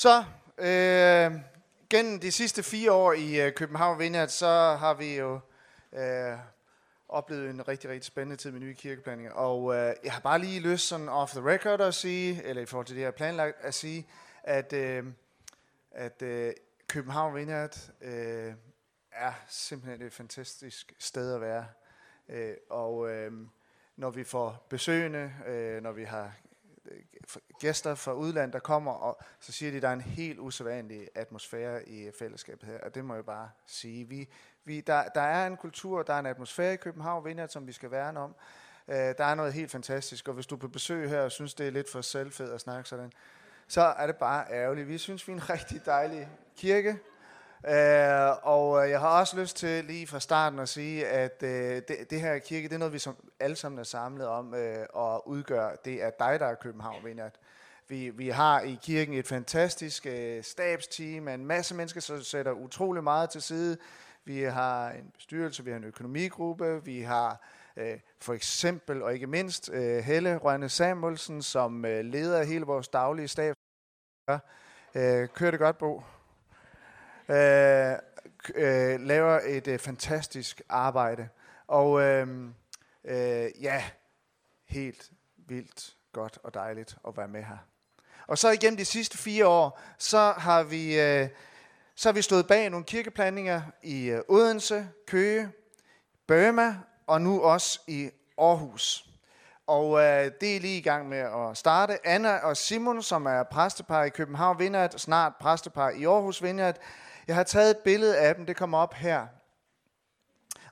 Så, øh, gennem de sidste fire år i øh, København Vineyard, så har vi jo øh, oplevet en rigtig, rigtig spændende tid med nye kirkeplanninger. Og øh, jeg har bare lige lyst sådan off the record at sige, eller i forhold til det her planlagt, at sige, at, øh, at øh, København Vineyard øh, er simpelthen et fantastisk sted at være. Øh, og øh, når vi får besøgende, øh, når vi har gæster fra udlandet, der kommer, og så siger de, at der er en helt usædvanlig atmosfære i fællesskabet her, og det må jeg bare sige. Vi, vi, der, der er en kultur, der er en atmosfære i København Vineyard, som vi skal værne om. Øh, der er noget helt fantastisk, og hvis du er på besøg her og synes, det er lidt for selvfed at snakke sådan, så er det bare ærgerligt. Vi synes, vi er en rigtig dejlig kirke, Øh, og øh, jeg har også lyst til lige fra starten at sige, at øh, det, det her kirke, det er noget, vi som alle sammen er samlet om øh, uh, og udgør. Det er dig, der er København, Vineyard. Vi, vi har i kirken et fantastisk øh, stabsteam af en masse mennesker, som sætter utrolig meget til side. Vi har en bestyrelse, vi har en økonomigruppe, vi har øh, for eksempel og ikke mindst øh, Helle Rønne Samuelsen, som øh, leder hele vores daglige stab. Øh, kører det godt, Bo? Øh, øh, laver et øh, fantastisk arbejde. Og øh, øh, ja, helt vildt godt og dejligt at være med her. Og så igennem de sidste fire år, så har vi, øh, så har vi stået bag nogle kirkeplanninger i øh, Odense, Køge, Burma og nu også i Aarhus. Og øh, det er lige i gang med at starte. Anna og Simon, som er præstepar i København vinder et, snart præstepar i Aarhus vinder et, jeg har taget et billede af dem, det kommer op her.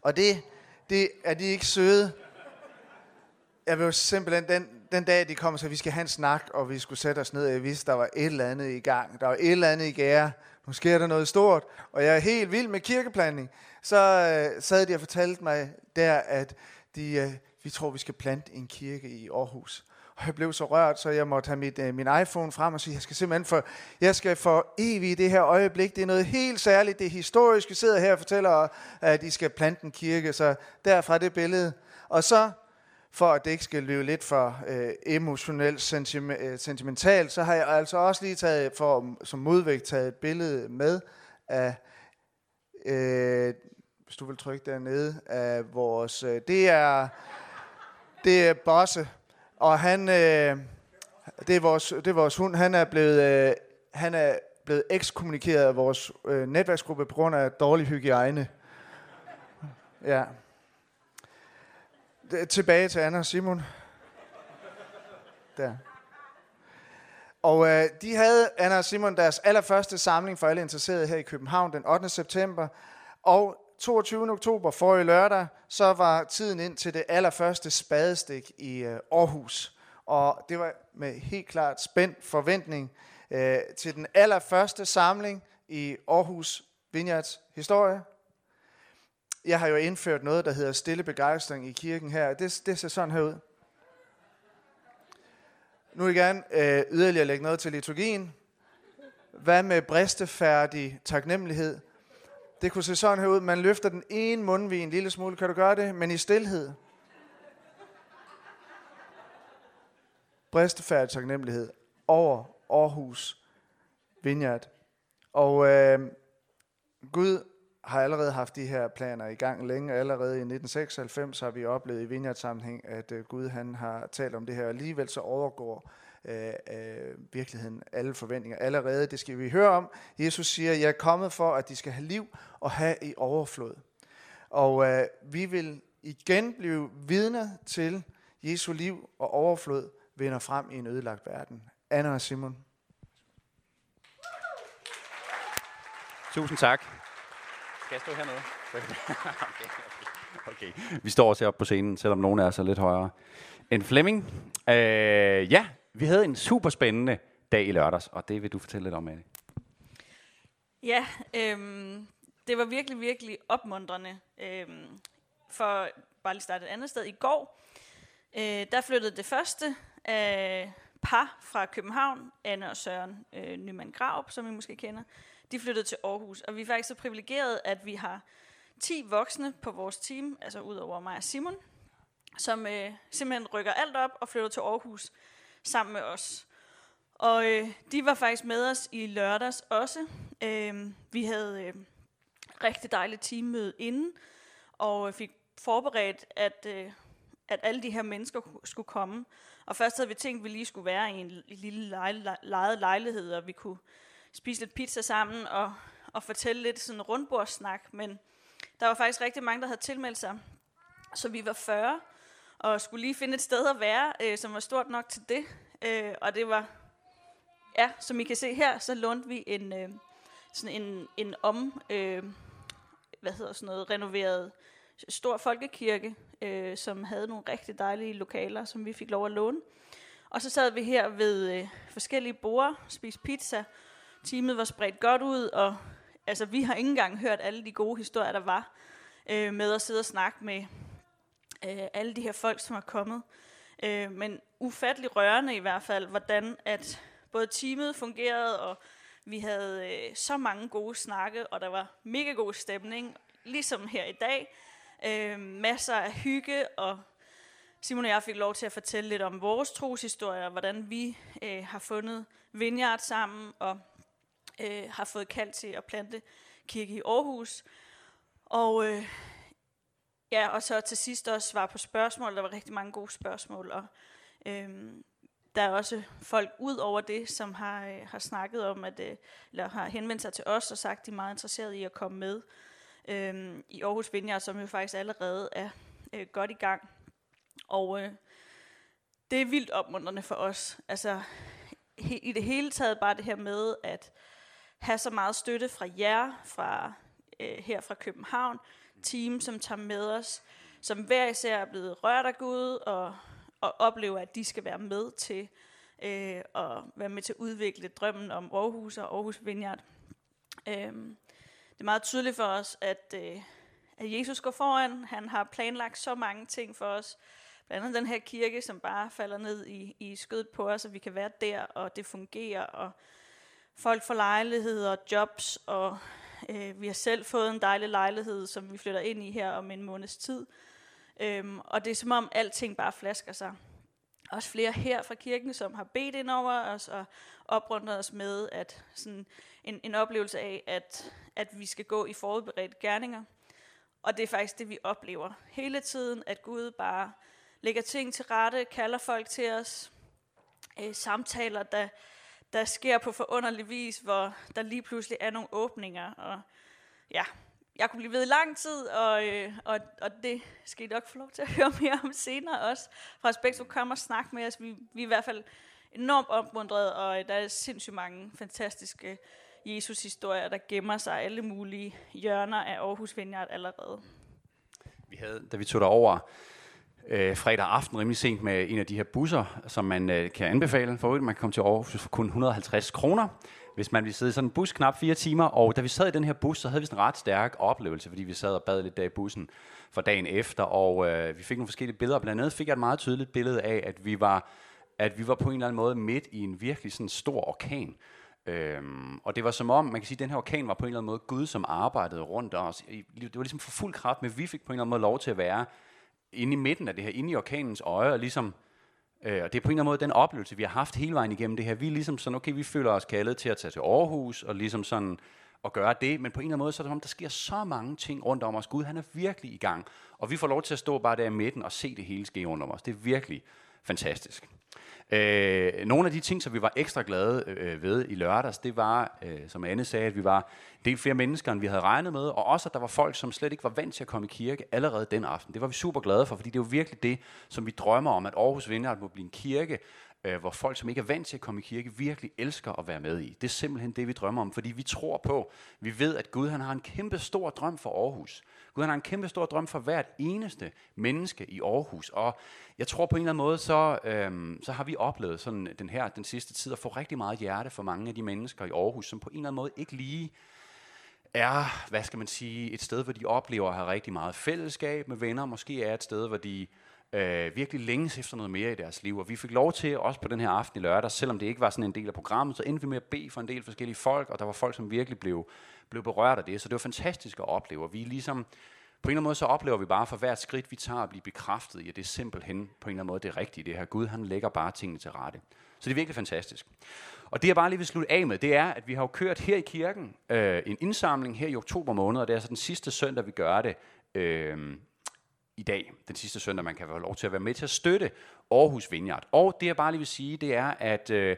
Og det, det er de ikke søde. Jeg vil jo simpelthen, den, den dag de kom, så vi skal have en snak, og vi skulle sætte os ned, og jeg vidste, der var et eller andet i gang. Der var et eller andet i gære. Nu sker der noget stort, og jeg er helt vild med kirkeplanning. Så øh, sad de og fortalte mig der, at de, øh, vi tror, vi skal plante en kirke i Aarhus. Og jeg blev så rørt, så jeg måtte have mit, øh, min iPhone frem og sige, jeg skal simpelthen for, jeg skal for evigt det her øjeblik. Det er noget helt særligt. Det er historisk. Vi sidder her og fortæller, at I skal plante en kirke. Så derfra det billede. Og så, for at det ikke skal løbe lidt for øh, emotionelt sentiment, øh, sentimentalt, så har jeg altså også lige taget, for, som modvægt, taget et billede med af, øh, hvis du vil trykke dernede, af vores, øh, det er, det er Bosse, og han, øh, det, er vores, det er vores hund, han er blevet, øh, han er blevet ekskommunikeret af vores øh, netværksgruppe på grund af dårlig hygiejne. Ja. Tilbage til Anna og Simon. Der. Og øh, de havde, Anna og Simon, deres allerførste samling for alle interesserede her i København den 8. september. Og 22. oktober, forrige lørdag, så var tiden ind til det allerførste spadestik i øh, Aarhus. Og det var med helt klart spændt forventning øh, til den allerførste samling i Aarhus Vineyards historie. Jeg har jo indført noget, der hedder stille begejstring i kirken her. Det, det ser sådan her ud. Nu vil jeg gerne øh, yderligere lægge noget til liturgien. Hvad med bristefærdig taknemmelighed? Det kunne se sådan her ud. Man løfter den ene mundvin en lille smule. Kan du gøre det? Men i stillhed. Bristefærdig taknemmelighed over Aarhus Vineyard. Og øh, Gud har allerede haft de her planer i gang længe. Allerede i 1996 har vi oplevet i Vineyard-sammenhæng, at øh, Gud han har talt om det her. Alligevel så overgår øh, øh, virkeligheden alle forventninger allerede. Det skal vi høre om. Jesus siger, jeg er kommet for, at de skal have liv og have i overflod. Og øh, vi vil igen blive vidner til Jesu liv og overflod vinder frem i en ødelagt verden. Anna og Simon. Tusind tak. Skal jeg stå hernede? okay, okay. Vi står også heroppe på scenen, selvom nogen er så lidt højere end Flemming. Øh, ja, vi havde en super spændende dag i lørdags, og det vil du fortælle lidt om, Anne. Ja, øhm, det var virkelig, virkelig opmuntrende. Øhm, for bare lige starte et andet sted. I går, øh, der flyttede det første af par fra København, Anne og Søren øh, Nyman Grav, som I måske kender, de flyttede til Aarhus. Og vi er faktisk så privilegerede, at vi har 10 voksne på vores team, altså udover mig og Simon, som øh, simpelthen rykker alt op og flytter til Aarhus sammen med os. Og øh, de var faktisk med os i lørdags også. Øh, vi havde øh, rigtig dejligt teammøde inden, og øh, fik forberedt, at, øh, at alle de her mennesker skulle komme. Og først havde vi tænkt, at vi lige skulle være i en lille lejet lejlighed, og vi kunne spise lidt pizza sammen og, og fortælle lidt sådan rundbordssnak. Men der var faktisk rigtig mange, der havde tilmeldt sig. Så vi var 40, og skulle lige finde et sted at være, øh, som var stort nok til det. Øh, og det var, ja, som I kan se her, så lånte vi en, øh, sådan en, en om, øh, hvad hedder sådan noget, renoveret stor folkekirke, øh, som havde nogle rigtig dejlige lokaler, som vi fik lov at låne. Og så sad vi her ved øh, forskellige borde, spiste pizza. Teamet var spredt godt ud, og altså, vi har ikke engang hørt alle de gode historier, der var, øh, med at sidde og snakke med øh, alle de her folk, som er kommet. Øh, men ufattelig rørende i hvert fald, hvordan at både teamet fungerede, og vi havde øh, så mange gode snakke, og der var mega god stemning, ligesom her i dag. Øh, masser af hygge, og Simon og jeg fik lov til at fortælle lidt om vores troshistorie, hvordan vi øh, har fundet Vineyard sammen, og øh, har fået kaldt til at plante kirke i Aarhus. Og øh, ja, og så til sidst også svare på spørgsmål. Der var rigtig mange gode spørgsmål, og øhm, der er også folk ud over det, som har, øh, har snakket om, at, øh, eller har henvendt sig til os og sagt, at de er meget interesserede i at komme med øhm, i Aarhus Vineyard, som jo faktisk allerede er øh, godt i gang. Og øh, det er vildt opmuntrende for os. Altså he, i det hele taget bare det her med at have så meget støtte fra jer, fra øh, her fra København, team, som tager med os, som hver især er blevet rørt af Gud, og, og oplever, at de skal være med til øh, at være med til at udvikle drømmen om Aarhus og Aarhus Vineyard. Øh, det er meget tydeligt for os, at, øh, at Jesus går foran. Han har planlagt så mange ting for os. Blandt andet den her kirke, som bare falder ned i, i skødet på os, og vi kan være der, og det fungerer, og folk får lejligheder og jobs, og øh, vi har selv fået en dejlig lejlighed, som vi flytter ind i her om en måneds tid. Øhm, og det er som om alting bare flasker sig. Også flere her fra kirken, som har bedt ind over os og oprundet os med at sådan en, en oplevelse af, at, at vi skal gå i forberedt gerninger. Og det er faktisk det, vi oplever hele tiden, at Gud bare lægger ting til rette, kalder folk til os, øh, samtaler, der, der sker på forunderlig vis, hvor der lige pludselig er nogle åbninger. Og ja, jeg kunne blive ved i lang tid, og, øh, og, og det skal I nok få lov til at høre mere om senere også. Fra Spektrum kommer og snakke med os. Vi, vi er i hvert fald enormt opmuntrede, og øh, der er sindssygt mange fantastiske Jesus-historier, der gemmer sig alle mulige hjørner af Aarhus Vineyard allerede. Vi havde, da vi tog derover øh, fredag aften rimelig sent med en af de her busser, som man øh, kan anbefale for Man kan komme til Aarhus for kun 150 kroner, hvis man vil sidde i sådan en bus knap fire timer. Og da vi sad i den her bus, så havde vi sådan en ret stærk oplevelse, fordi vi sad og bad lidt der i bussen for dagen efter, og øh, vi fik nogle forskellige billeder. Blandt andet fik jeg et meget tydeligt billede af, at vi var, at vi var på en eller anden måde midt i en virkelig sådan stor orkan. Øhm, og det var som om, man kan sige, at den her orkan var på en eller anden måde Gud, som arbejdede rundt os. Det var ligesom for fuld kraft, men vi fik på en eller anden måde lov til at være inde i midten af det her, inde i orkanens øje, og ligesom, øh, og det er på en eller anden måde den oplevelse, vi har haft hele vejen igennem det her. Vi er ligesom sådan, okay, vi føler os kaldet til at tage til Aarhus, og ligesom sådan, at gøre det, men på en eller anden måde, så er det som om, der sker så mange ting rundt om os. Gud, han er virkelig i gang, og vi får lov til at stå bare der i midten og se det hele ske rundt om os. Det er virkelig fantastisk. Øh, nogle af de ting, som vi var ekstra glade øh, ved i lørdags, det var, øh, som Anne sagde, at vi var del flere mennesker, end vi havde regnet med, og også, at der var folk, som slet ikke var vant til at komme i kirke allerede den aften. Det var vi super glade for, fordi det er jo virkelig det, som vi drømmer om, at Aarhus Vineyard må blive en kirke, øh, hvor folk, som ikke er vant til at komme i kirke, virkelig elsker at være med i. Det er simpelthen det, vi drømmer om, fordi vi tror på, vi ved, at Gud han har en kæmpe stor drøm for Aarhus. Gud han har en kæmpe stor drøm for hvert eneste menneske i Aarhus. Og jeg tror på en eller anden måde, så, øhm, så har vi oplevet sådan den her, den sidste tid, at få rigtig meget hjerte for mange af de mennesker i Aarhus, som på en eller anden måde ikke lige er, hvad skal man sige, et sted, hvor de oplever at have rigtig meget fællesskab med venner. Måske er et sted, hvor de øh, virkelig længes efter noget mere i deres liv. Og vi fik lov til, også på den her aften i lørdag, selvom det ikke var sådan en del af programmet, så endte vi med at bede for en del forskellige folk, og der var folk, som virkelig blev, blev berørt af det. Så det var fantastisk at opleve. Og vi ligesom på en eller anden måde så oplever vi bare for hvert skridt, vi tager at blive bekræftet i, at det er simpelthen på en eller anden måde det rigtige. Det her Gud, han lægger bare tingene til rette. Så det er virkelig fantastisk. Og det jeg bare lige vil slutte af med, det er, at vi har jo kørt her i kirken øh, en indsamling her i oktober måned, og det er altså den sidste søndag, vi gør det øh, i dag. Den sidste søndag, man kan få lov til at være med til at støtte Aarhus Vineyard. Og det jeg bare lige vil sige, det er, at øh,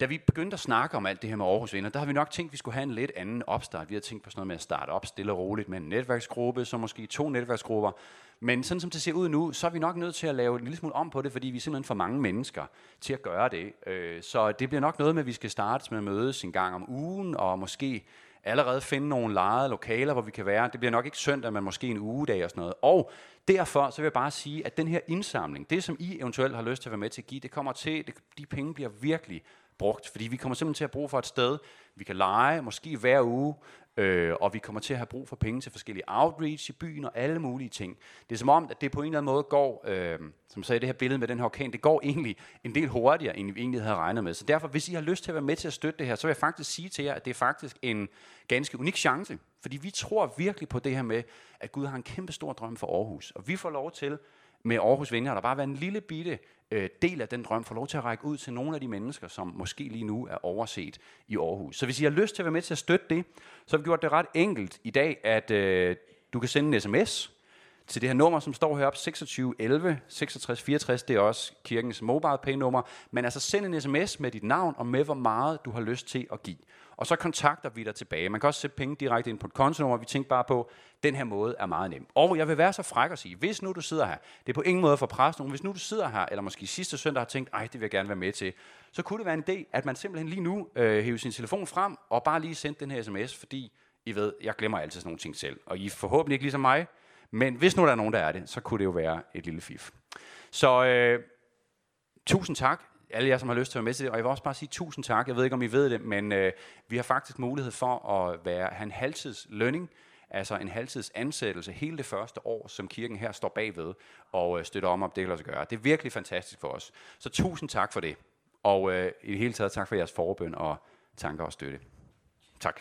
da vi begyndte at snakke om alt det her med Aarhus Venner, der har vi nok tænkt, at vi skulle have en lidt anden opstart. Vi har tænkt på sådan noget med at starte op stille og roligt med en netværksgruppe, så måske to netværksgrupper. Men sådan som det ser ud nu, så er vi nok nødt til at lave en lille smule om på det, fordi vi er simpelthen for mange mennesker til at gøre det. Øh, så det bliver nok noget med, at vi skal starte med at mødes en gang om ugen, og måske allerede finde nogle lejede lokaler, hvor vi kan være. Det bliver nok ikke søndag, men måske en ugedag og sådan noget. Og derfor så vil jeg bare sige, at den her indsamling, det som I eventuelt har lyst til at være med til at give, det kommer til, det, de penge bliver virkelig brugt, fordi vi kommer simpelthen til at bruge for et sted, vi kan lege, måske hver uge, øh, og vi kommer til at have brug for penge til forskellige outreach i byen og alle mulige ting. Det er som om, at det på en eller anden måde går, øh, som sagde det her billede med den her orkan, det går egentlig en del hurtigere, end vi egentlig havde regnet med. Så derfor, hvis I har lyst til at være med til at støtte det her, så vil jeg faktisk sige til jer, at det er faktisk en ganske unik chance. Fordi vi tror virkelig på det her med, at Gud har en kæmpe stor drøm for Aarhus. Og vi får lov til med Aarhus Venner, der bare være en lille bitte øh, del af den drøm, får lov til at række ud til nogle af de mennesker, som måske lige nu er overset i Aarhus. Så hvis I har lyst til at være med til at støtte det, så har vi gjort det ret enkelt i dag, at øh, du kan sende en sms til det her nummer, som står heroppe, 26 11 66 64, det er også kirkens mobile pay nummer, men altså send en sms med dit navn og med hvor meget du har lyst til at give og så kontakter vi dig tilbage. Man kan også sætte penge direkte ind på et kontonummer. Vi tænker bare på, den her måde er meget nem. Og jeg vil være så fræk at sige, hvis nu du sidder her, det er på ingen måde for pres nogen, hvis nu du sidder her, eller måske sidste søndag har tænkt, ej, det vil jeg gerne være med til, så kunne det være en idé, at man simpelthen lige nu øh, hæver sin telefon frem, og bare lige sendte den her sms, fordi I ved, jeg glemmer altid sådan nogle ting selv. Og I er forhåbentlig ikke ligesom mig, men hvis nu der er nogen, der er det, så kunne det jo være et lille fif. Så øh, tusind tak alle jer, som har lyst til at være med til det. Og jeg vil også bare sige tusind tak. Jeg ved ikke, om I ved det, men øh, vi har faktisk mulighed for at være, have en halvtids lønning, altså en halvtids ansættelse hele det første år, som kirken her står bagved og øh, støtter om, om det kan lade sig gøre. Det er virkelig fantastisk for os. Så tusind tak for det. Og øh, i det hele taget tak for jeres forbøn og tanker og støtte. Tak.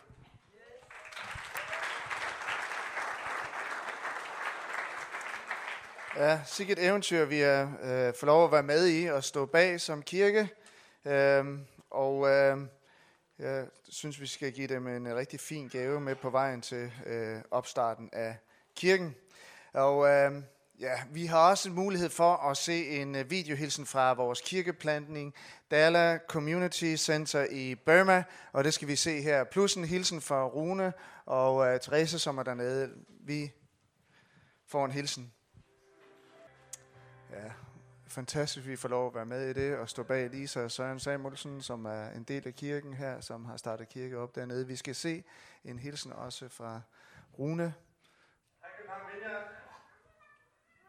Ja, sikkert eventyr, vi er øh, får lov at være med i og stå bag som kirke. Øhm, og øh, jeg synes, vi skal give dem en rigtig fin gave med på vejen til øh, opstarten af kirken. Og øh, ja, vi har også en mulighed for at se en øh, videohilsen fra vores kirkeplantning, Dala Community Center i Burma, og det skal vi se her. Plus en hilsen fra Rune og øh, Therese, som er dernede. Vi får en hilsen Ja, fantastisk, vi får lov at være med i det og stå bag Lisa og Søren Samuelsen, som er en del af kirken her, som har startet kirke op dernede. Vi skal se en hilsen også fra Rune. Hej København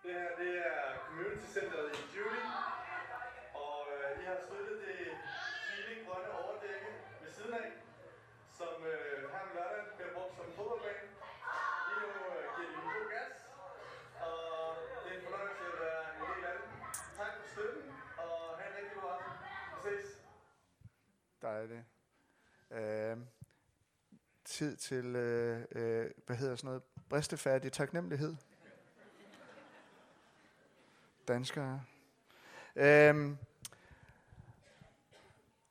Det her det er Community Centeret i Julie, og øh, I har støttet det fine grønne overdække ved siden af, som øh, her om lørdagen bliver brugt som fodboldbane. Lige nu øh, giver de en god gas, og det er en fornøjelse at være en del af det. Tak for støtten, og have en rigtig god aften. Vi ses. Dejligt. Øh, tid til, øh, øh, hvad hedder sådan noget, bristefærdig taknemmelighed. Danskere. Øhm,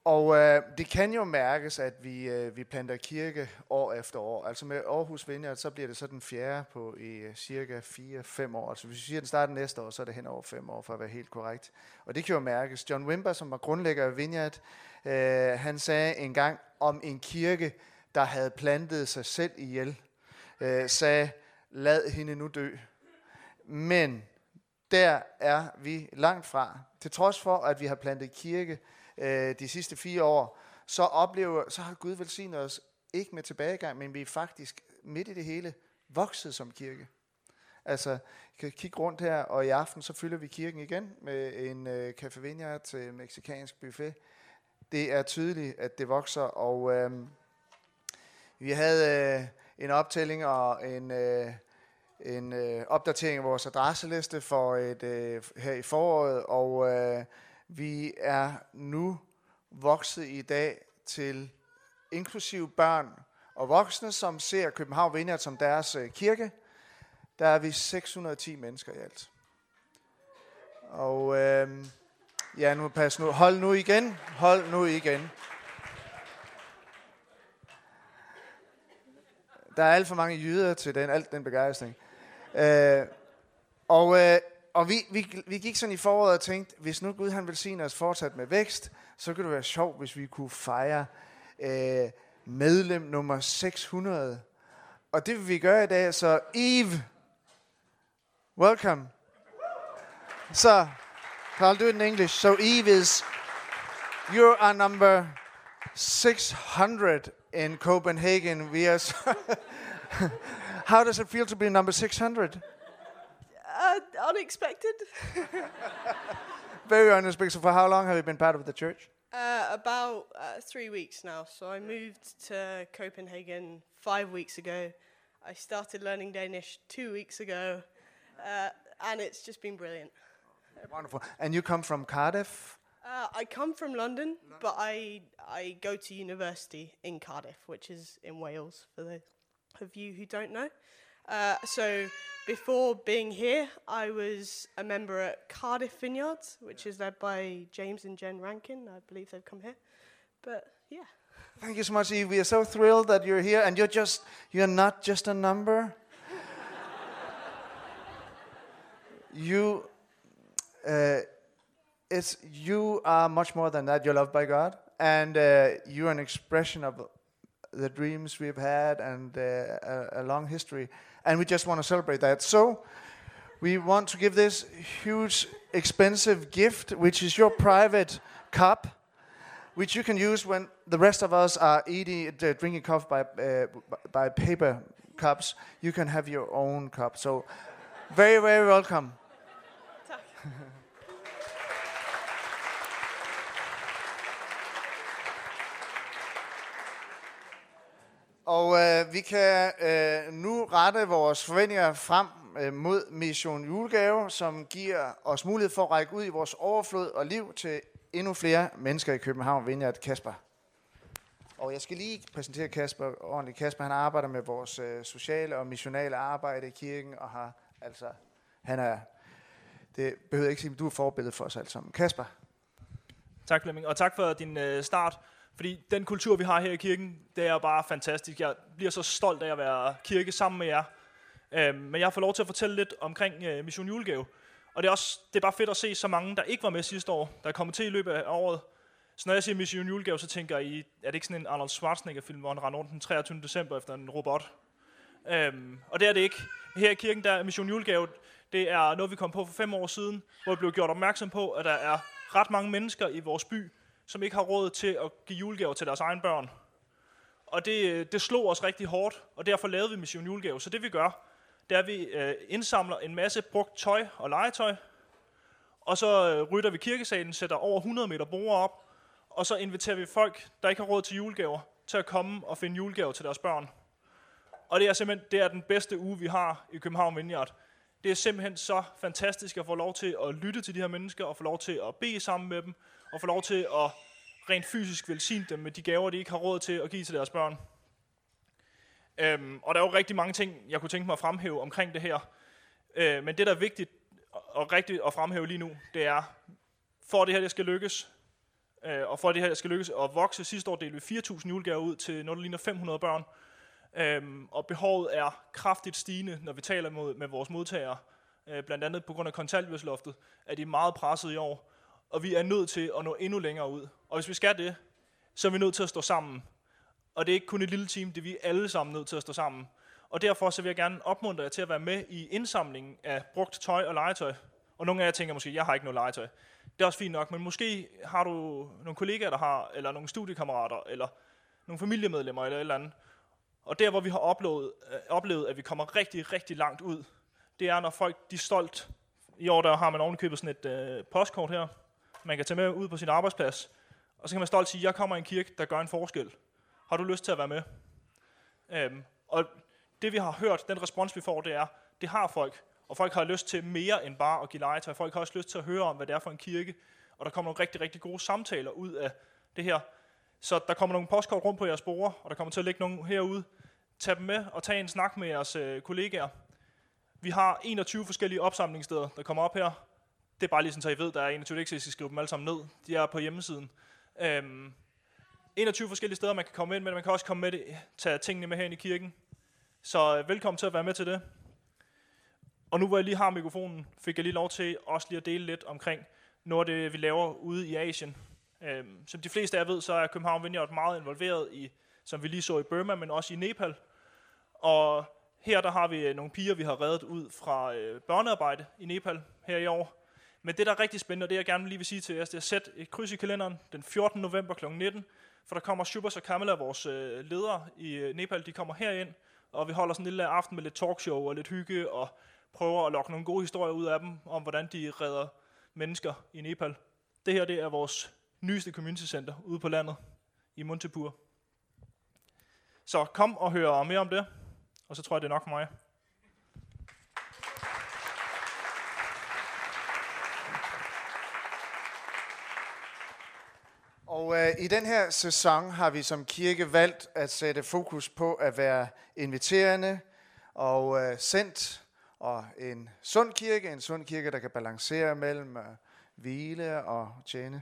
og øh, det kan jo mærkes, at vi, øh, vi planter kirke år efter år. Altså med Aarhus Vineyard, så bliver det så den fjerde på i øh, cirka 4-5 år. Altså hvis vi siger, at den starter næste år, så er det hen over 5 år, for at være helt korrekt. Og det kan jo mærkes. John Wimber, som var grundlægger af Vineyard, øh, han sagde engang om en kirke, der havde plantet sig selv ihjel, øh, sagde, lad hende nu dø. Men der er vi langt fra. Til trods for, at vi har plantet kirke øh, de sidste fire år, så, oplever, så har Gud velsignet os ikke med tilbagegang, men vi er faktisk midt i det hele vokset som kirke. Altså, I kan kigge rundt her, og i aften så fylder vi kirken igen med en øh, Café Vineyard til meksikansk buffet. Det er tydeligt, at det vokser, og øh, vi havde øh, en optælling og en, øh, en øh, opdatering af vores adresseliste for et, øh, her i foråret, og øh, vi er nu vokset i dag til inklusive børn og voksne, som ser København Vineyard som deres øh, kirke. der er vi 610 mennesker i alt. Og øh, ja, nu pas nu. Hold nu igen. Hold nu igen. Der er alt for mange jyder til den, alt den begejstring. Øh, og øh, og vi, vi, vi gik sådan i foråret og tænkte, hvis nu Gud han velsigner os fortsat med vækst, så kunne det være sjovt, hvis vi kunne fejre øh, medlem nummer 600. Og det vil vi gøre i dag, så Eve, welcome. Så, I'll do it in English. So Eve is, you are number 600 in Copenhagen. We are so How does it feel to be number 600? Uh, unexpected. Very unexpected. So for how long have you been part of the church? Uh, about uh, three weeks now. So I moved to Copenhagen five weeks ago. I started learning Danish two weeks ago, uh, and it's just been brilliant. Wonderful. And you come from Cardiff? Uh, I come from London, but I I go to university in Cardiff, which is in Wales. For those of you who don't know, uh, so before being here, I was a member at Cardiff Vineyards, which is led by James and Jen Rankin. I believe they've come here. But yeah. Thank you so much, Eve. We are so thrilled that you're here, and you're just you're not just a number. you, uh, it's you are much more than that. You're loved by God, and uh, you're an expression of the dreams we've had and uh, a, a long history, and we just want to celebrate that. So. We want to give this huge, expensive gift, which is your private cup, which you can use when the rest of us are eating, uh, drinking coffee by, uh, by paper cups. You can have your own cup. So, very, very welcome. Og øh, vi kan øh, nu rette vores forventninger frem øh, mod Mission Julegave, som giver os mulighed for at række ud i vores overflod og liv til endnu flere mennesker i København. Vineyard Kasper. Og jeg skal lige præsentere Kasper ordentligt. Kasper han arbejder med vores øh, sociale og missionale arbejde i kirken, og har altså, han er, det behøver jeg ikke sige, men du er forbillede for os alle sammen. Kasper. Tak Flemming, og tak for din øh, start. Fordi den kultur, vi har her i kirken, det er bare fantastisk. Jeg bliver så stolt af at være kirke sammen med jer. Øhm, men jeg får lov til at fortælle lidt omkring øh, Mission Julegave. Og det er, også, det er bare fedt at se så mange, der ikke var med sidste år, der er kommet til i løbet af året. Så når jeg siger Mission Julegave, så tænker jeg, I, er det ikke sådan en Arnold Schwarzenegger-film, hvor han render rundt den 23. december efter en robot? Øhm, og det er det ikke. Her i kirken, der er Mission Julegave, det er noget, vi kom på for fem år siden, hvor vi blev gjort opmærksom på, at der er ret mange mennesker i vores by, som ikke har råd til at give julegaver til deres egen børn. Og det, øh, det slog os rigtig hårdt, og derfor lavede vi Mission Julegave. Så det vi gør, det er, at vi øh, indsamler en masse brugt tøj og legetøj, og så øh, rytter vi kirkesalen, sætter over 100 meter borer op, og så inviterer vi folk, der ikke har råd til julegaver, til at komme og finde julegaver til deres børn. Og det er simpelthen det er den bedste uge, vi har i København Vineyard. Det er simpelthen så fantastisk at få lov til at lytte til de her mennesker, og få lov til at bede sammen med dem, og få lov til at rent fysisk velsigne dem med de gaver, de ikke har råd til at give til deres børn. Øhm, og der er jo rigtig mange ting, jeg kunne tænke mig at fremhæve omkring det her. Øh, men det, der er vigtigt og rigtigt at fremhæve lige nu, det er, for at det her det skal lykkes, øh, og for at det her skal lykkes at vokse, sidste år delte vi 4.000 julegaver ud til noget, der ligner 500 børn. Øhm, og behovet er kraftigt stigende, når vi taler med, med vores modtagere. Øh, blandt andet på grund af kontanthjælpsloftet, at de er meget presset i år og vi er nødt til at nå endnu længere ud. Og hvis vi skal det, så er vi nødt til at stå sammen. Og det er ikke kun et lille team, det er vi alle sammen nødt til at stå sammen. Og derfor så vil jeg gerne opmuntre jer til at være med i indsamlingen af brugt tøj og legetøj. Og nogle af jer tænker måske, jeg har ikke noget legetøj. Det er også fint nok, men måske har du nogle kollegaer, der har, eller nogle studiekammerater, eller nogle familiemedlemmer, eller et eller andet. Og der, hvor vi har oplevet, øh, oplevet, at vi kommer rigtig, rigtig langt ud, det er, når folk de er stolt. I år der har man ovenkøbet sådan et øh, postkort her, man kan tage med ud på sin arbejdsplads, og så kan man stolt sige, jeg kommer i en kirke, der gør en forskel. Har du lyst til at være med? Øhm, og det vi har hørt, den respons vi får, det er, det har folk. Og folk har lyst til mere end bare at give legetøj. Folk har også lyst til at høre om, hvad det er for en kirke. Og der kommer nogle rigtig, rigtig gode samtaler ud af det her. Så der kommer nogle postkort rundt på jeres borger, og der kommer til at ligge nogle herude. Tag dem med og tag en snak med jeres øh, kollegaer. Vi har 21 forskellige opsamlingssteder, der kommer op her. Det er bare lige sådan, så I ved, der er 21, lektier, I skal skrive dem alle sammen ned. De er på hjemmesiden. Øhm, 21 forskellige steder, man kan komme ind, men man kan også komme med det, tage tingene med herinde i kirken. Så øh, velkommen til at være med til det. Og nu hvor jeg lige har mikrofonen, fik jeg lige lov til også lige at dele lidt omkring noget af det, vi laver ude i Asien. Øhm, som de fleste af jer ved, så er København Vineyard meget involveret i, som vi lige så i Burma, men også i Nepal. Og her der har vi øh, nogle piger, vi har reddet ud fra øh, børnearbejde i Nepal her i år. Men det, der er rigtig spændende, og det jeg gerne lige vil sige til jer, det er at sætte et kryds i kalenderen den 14. november kl. 19, for der kommer Shubhas og Kamala, vores øh, ledere i øh, Nepal, de kommer herind, og vi holder sådan en lille aften med lidt talkshow og lidt hygge, og prøver at lokke nogle gode historier ud af dem, om hvordan de redder mennesker i Nepal. Det her det er vores nyeste community center ude på landet i Montepur. Så kom og hør mere om det, og så tror jeg, det er nok for mig. Og øh, Øh, i den her sæson har vi som kirke valgt at sætte fokus på at være inviterende og øh, sendt og en sund kirke, en sund kirke, der kan balancere mellem at hvile og tjene.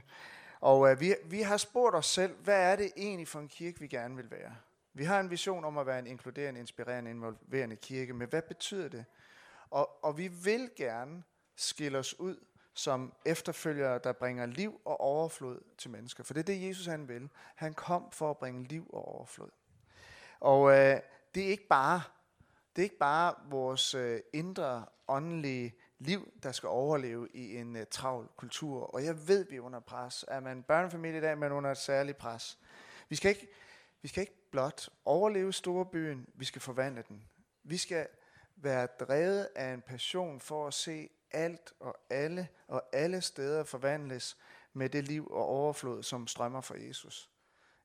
Og øh, vi, vi har spurgt os selv, hvad er det egentlig for en kirke, vi gerne vil være? Vi har en vision om at være en inkluderende, inspirerende, involverende kirke, men hvad betyder det? Og, og vi vil gerne skille os ud som efterfølgere, der bringer liv og overflod til mennesker. For det er det, Jesus han vil. Han kom for at bringe liv og overflod. Og øh, det er ikke bare det er ikke bare vores øh, indre åndelige liv, der skal overleve i en øh, travl kultur. Og jeg ved, vi er under pres. Er man børnefamilie i dag, men under et særligt pres. Vi skal ikke, vi skal ikke blot overleve storbyen, vi skal forvandle den. Vi skal være drevet af en passion for at se alt og alle og alle steder forvandles med det liv og overflod, som strømmer fra Jesus.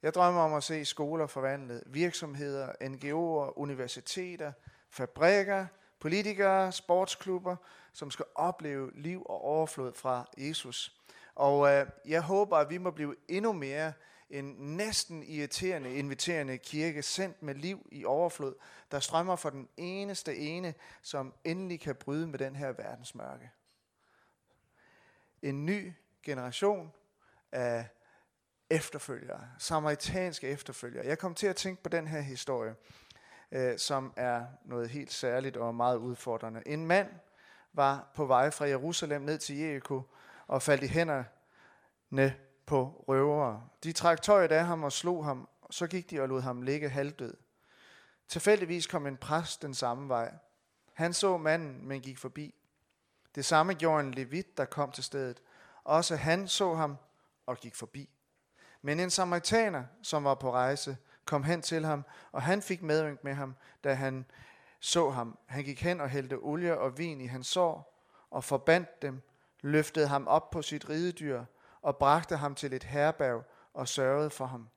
Jeg drømmer om at se skoler forvandlet, virksomheder, NGO'er, universiteter, fabrikker, politikere, sportsklubber, som skal opleve liv og overflod fra Jesus. Og øh, jeg håber, at vi må blive endnu mere en næsten irriterende, inviterende kirke, sendt med liv i overflod, der strømmer for den eneste ene, som endelig kan bryde med den her verdensmørke. En ny generation af efterfølgere, samaritanske efterfølgere. Jeg kom til at tænke på den her historie øh, som er noget helt særligt og meget udfordrende. En mand var på vej fra Jerusalem ned til Jericho og faldt i hænderne på røvere. De trak tøjet af ham og slog ham, og så gik de og lod ham ligge halvdød. Tilfældigvis kom en præst den samme vej. Han så manden, men gik forbi. Det samme gjorde en levit, der kom til stedet. Også han så ham og gik forbi. Men en samaritaner, som var på rejse, kom hen til ham, og han fik medynk med ham, da han så ham. Han gik hen og hældte olie og vin i hans sår, og forbandt dem, løftede ham op på sit ridedyr, og bragte ham til et herberg og sørgede for ham.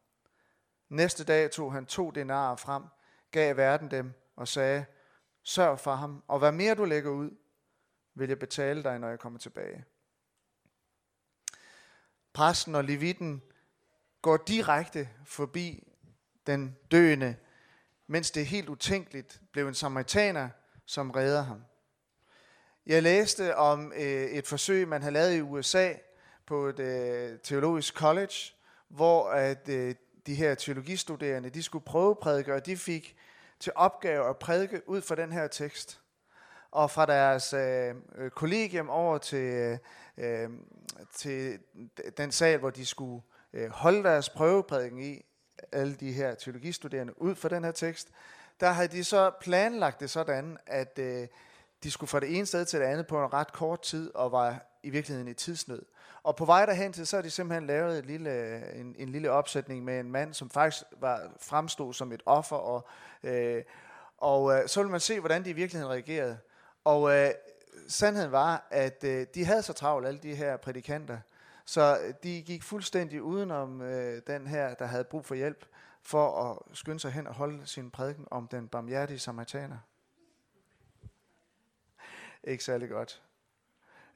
Næste dag tog han to denarer frem, gav verden dem og sagde, sørg for ham, og hvad mere du lægger ud, vil jeg betale dig, når jeg kommer tilbage. Præsten og levitten går direkte forbi den døende, mens det helt utænkeligt blev en samaritaner, som redder ham. Jeg læste om øh, et forsøg, man har lavet i USA på et øh, teologisk college, hvor at øh, de her teologistuderende, de skulle prøve prædike, og de fik til opgave at prædike ud fra den her tekst. Og fra deres øh, øh kollegium over til, øh, øh til den sal, hvor de skulle øh, holde deres prøveprædiken i, alle de her teologistuderende ud fra den her tekst, der havde de så planlagt det sådan, at øh, de skulle fra det ene sted til det andet på en ret kort tid, og var i virkeligheden i tidsnød. Og på vej derhen til, så har de simpelthen lavet et lille, øh, en, en lille opsætning med en mand, som faktisk var fremstod som et offer, og, øh, og øh, så vil man se, hvordan de i virkeligheden reagerede. Og øh, sandheden var, at øh, de havde så travlt, alle de her prædikanter, så de gik fuldstændig udenom øh, den her, der havde brug for hjælp, for at skynde sig hen og holde sin prædiken om den barmhjertige samaritaner. Ikke særlig godt.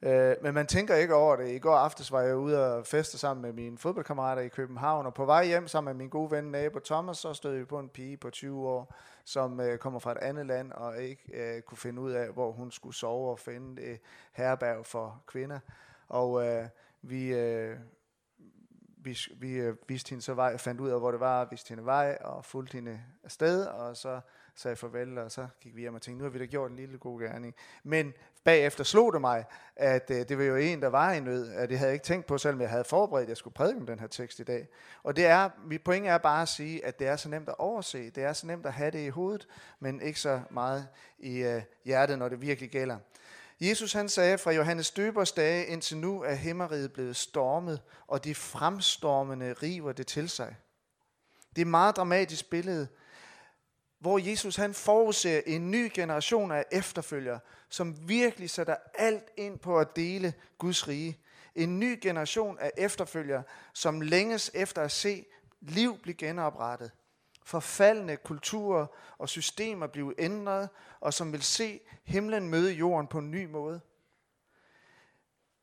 Øh, men man tænker ikke over det. I går aftes var jeg ude og feste sammen med mine fodboldkammerater i København, og på vej hjem sammen med min gode ven nabo Thomas, så stod vi på en pige på 20 år, som øh, kommer fra et andet land og ikke øh, kunne finde ud af, hvor hun skulle sove og finde et herberg for kvinder. Og øh, vi, øh, vi, vi øh, viste hende så vej, fandt ud af, hvor det var, viste hende vej og fulgte hende afsted, og så sagde farvel, og så gik vi hjem og tænkte, nu har vi da gjort en lille god gerning. Men bagefter slog det mig, at øh, det var jo en, der var i nød, at det havde jeg ikke tænkt på, selvom jeg havde forberedt, at jeg skulle prædike om den her tekst i dag. Og det er, mit point er bare at sige, at det er så nemt at overse, det er så nemt at have det i hovedet, men ikke så meget i øh, hjertet, når det virkelig gælder. Jesus han sagde, fra Johannes Døbers dage indtil nu er himmeriget blevet stormet, og de fremstormende river det til sig. Det er et meget dramatisk billede, hvor Jesus han forudser en ny generation af efterfølgere, som virkelig sætter alt ind på at dele Guds rige. En ny generation af efterfølgere, som længes efter at se liv blive genoprettet. Forfaldende kulturer og systemer blive ændret, og som vil se himlen møde jorden på en ny måde.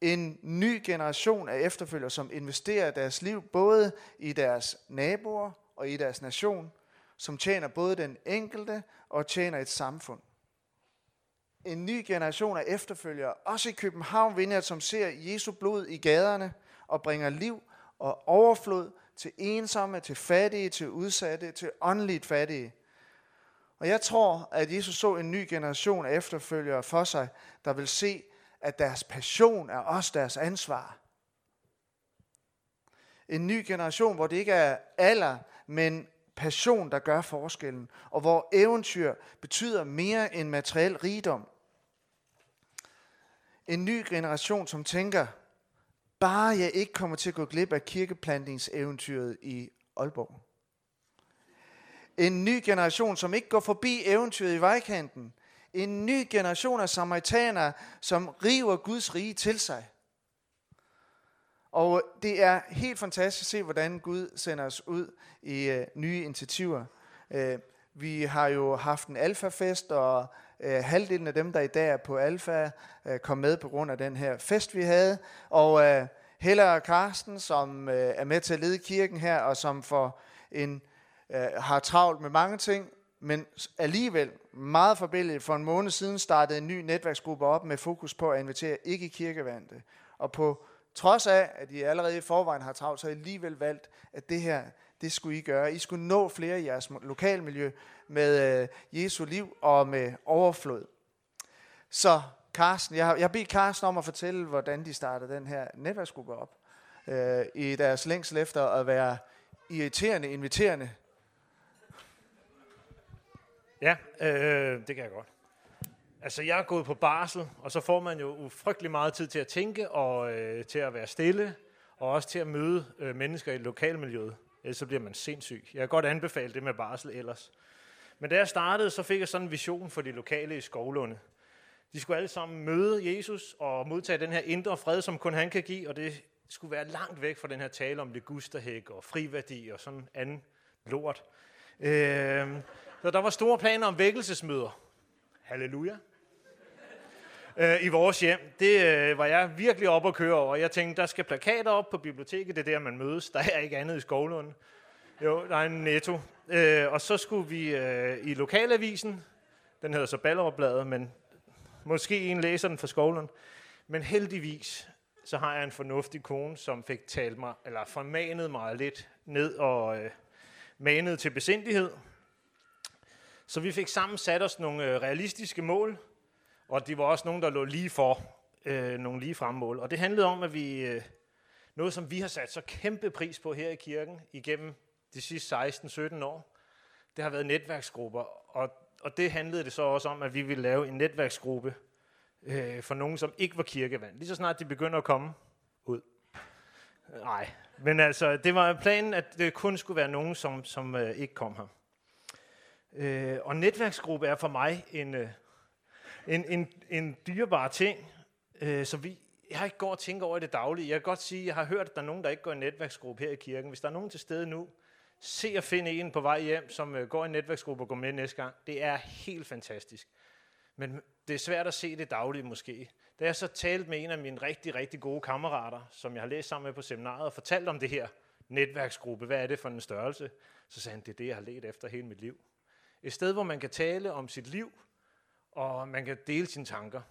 En ny generation af efterfølgere, som investerer deres liv både i deres naboer og i deres nation, som tjener både den enkelte og tjener et samfund. En ny generation af efterfølgere, også i København Vineyard, som ser Jesu blod i gaderne og bringer liv og overflod til ensomme, til fattige, til udsatte, til åndeligt fattige. Og jeg tror, at Jesus så en ny generation af efterfølgere for sig, der vil se, at deres passion er også deres ansvar. En ny generation, hvor det ikke er alder, men passion, der gør forskellen, og hvor eventyr betyder mere end materiel rigdom. En ny generation, som tænker, bare jeg ikke kommer til at gå glip af kirkeplantningseventyret i Aalborg. En ny generation, som ikke går forbi eventyret i vejkanten. En ny generation af samaritanere, som river Guds rige til sig. Og det er helt fantastisk at se, hvordan Gud sender os ud i øh, nye initiativer. Øh, vi har jo haft en alfafest, og øh, halvdelen af dem, der i dag er på alfa, øh, kom med på grund af den her fest, vi havde. Og øh, Hella og Karsten, som øh, er med til at lede kirken her, og som for en, øh, har travlt med mange ting, men alligevel meget forbilledet for en måned siden startede en ny netværksgruppe op med fokus på at invitere ikke kirkevandte. Og på trods af, at I allerede i forvejen har travlt, så har I alligevel valgt, at det her, det skulle I gøre. I skulle nå flere i jeres lokalmiljø med øh, Jesu liv og med overflod. Så Carsten, jeg har, jeg har bedt Carsten om at fortælle, hvordan de startede den her netværksgruppe op. Øh, I deres længsel efter at være irriterende, inviterende. Ja, øh, øh det kan jeg godt. Altså, jeg er gået på barsel, og så får man jo frygtelig meget tid til at tænke og øh, til at være stille, og også til at møde øh, mennesker i lokalmiljøet. Ellers så bliver man sindssyg. Jeg kan godt anbefale det med barsel ellers. Men da jeg startede, så fik jeg sådan en vision for de lokale i Skovlunde. De skulle alle sammen møde Jesus og modtage den her indre fred, som kun han kan give, og det skulle være langt væk fra den her tale om det og friværdi og sådan anden lort. Øh, så der var store planer om vækkelsesmøder. Halleluja øh, i vores hjem. Det øh, var jeg virkelig op at køre over. Jeg tænkte, der skal plakater op på biblioteket, det er der, man mødes. Der er ikke andet i Skovlund. Jo, der er en netto. Øh, og så skulle vi øh, i lokalavisen, den hedder så Ballerup men måske en læser den fra Skovlund. Men heldigvis, så har jeg en fornuftig kone, som fik talt mig, eller formanet mig lidt ned og øh, manet til besindighed. Så vi fik sammen sat os nogle øh, realistiske mål, og det var også nogen, der lå lige for øh, nogle lige mål. Og det handlede om, at vi, øh, noget som vi har sat så kæmpe pris på her i kirken igennem de sidste 16-17 år, det har været netværksgrupper. Og, og det handlede det så også om, at vi ville lave en netværksgruppe øh, for nogen, som ikke var kirkevand. Lige så snart de begynder at komme ud. Øh, nej, men altså, det var planen, at det kun skulle være nogen, som, som øh, ikke kom her. Øh, og netværksgruppe er for mig en, øh, en, en, en dyrebar ting, øh, som vi, jeg ikke går og tænker over i det daglige. Jeg kan godt sige, at jeg har hørt, at der er nogen, der ikke går i netværksgruppe her i kirken. Hvis der er nogen til stede nu, se at finde en på vej hjem, som øh, går i netværksgruppe og går med næste gang. Det er helt fantastisk. Men det er svært at se det dagligt måske. Da jeg så talte med en af mine rigtig, rigtig gode kammerater, som jeg har læst sammen med på seminaret, og fortalt om det her netværksgruppe, hvad er det for en størrelse, så sagde han, det er det, jeg har let efter hele mit liv. Et sted, hvor man kan tale om sit liv, og man kan dele sine tanker.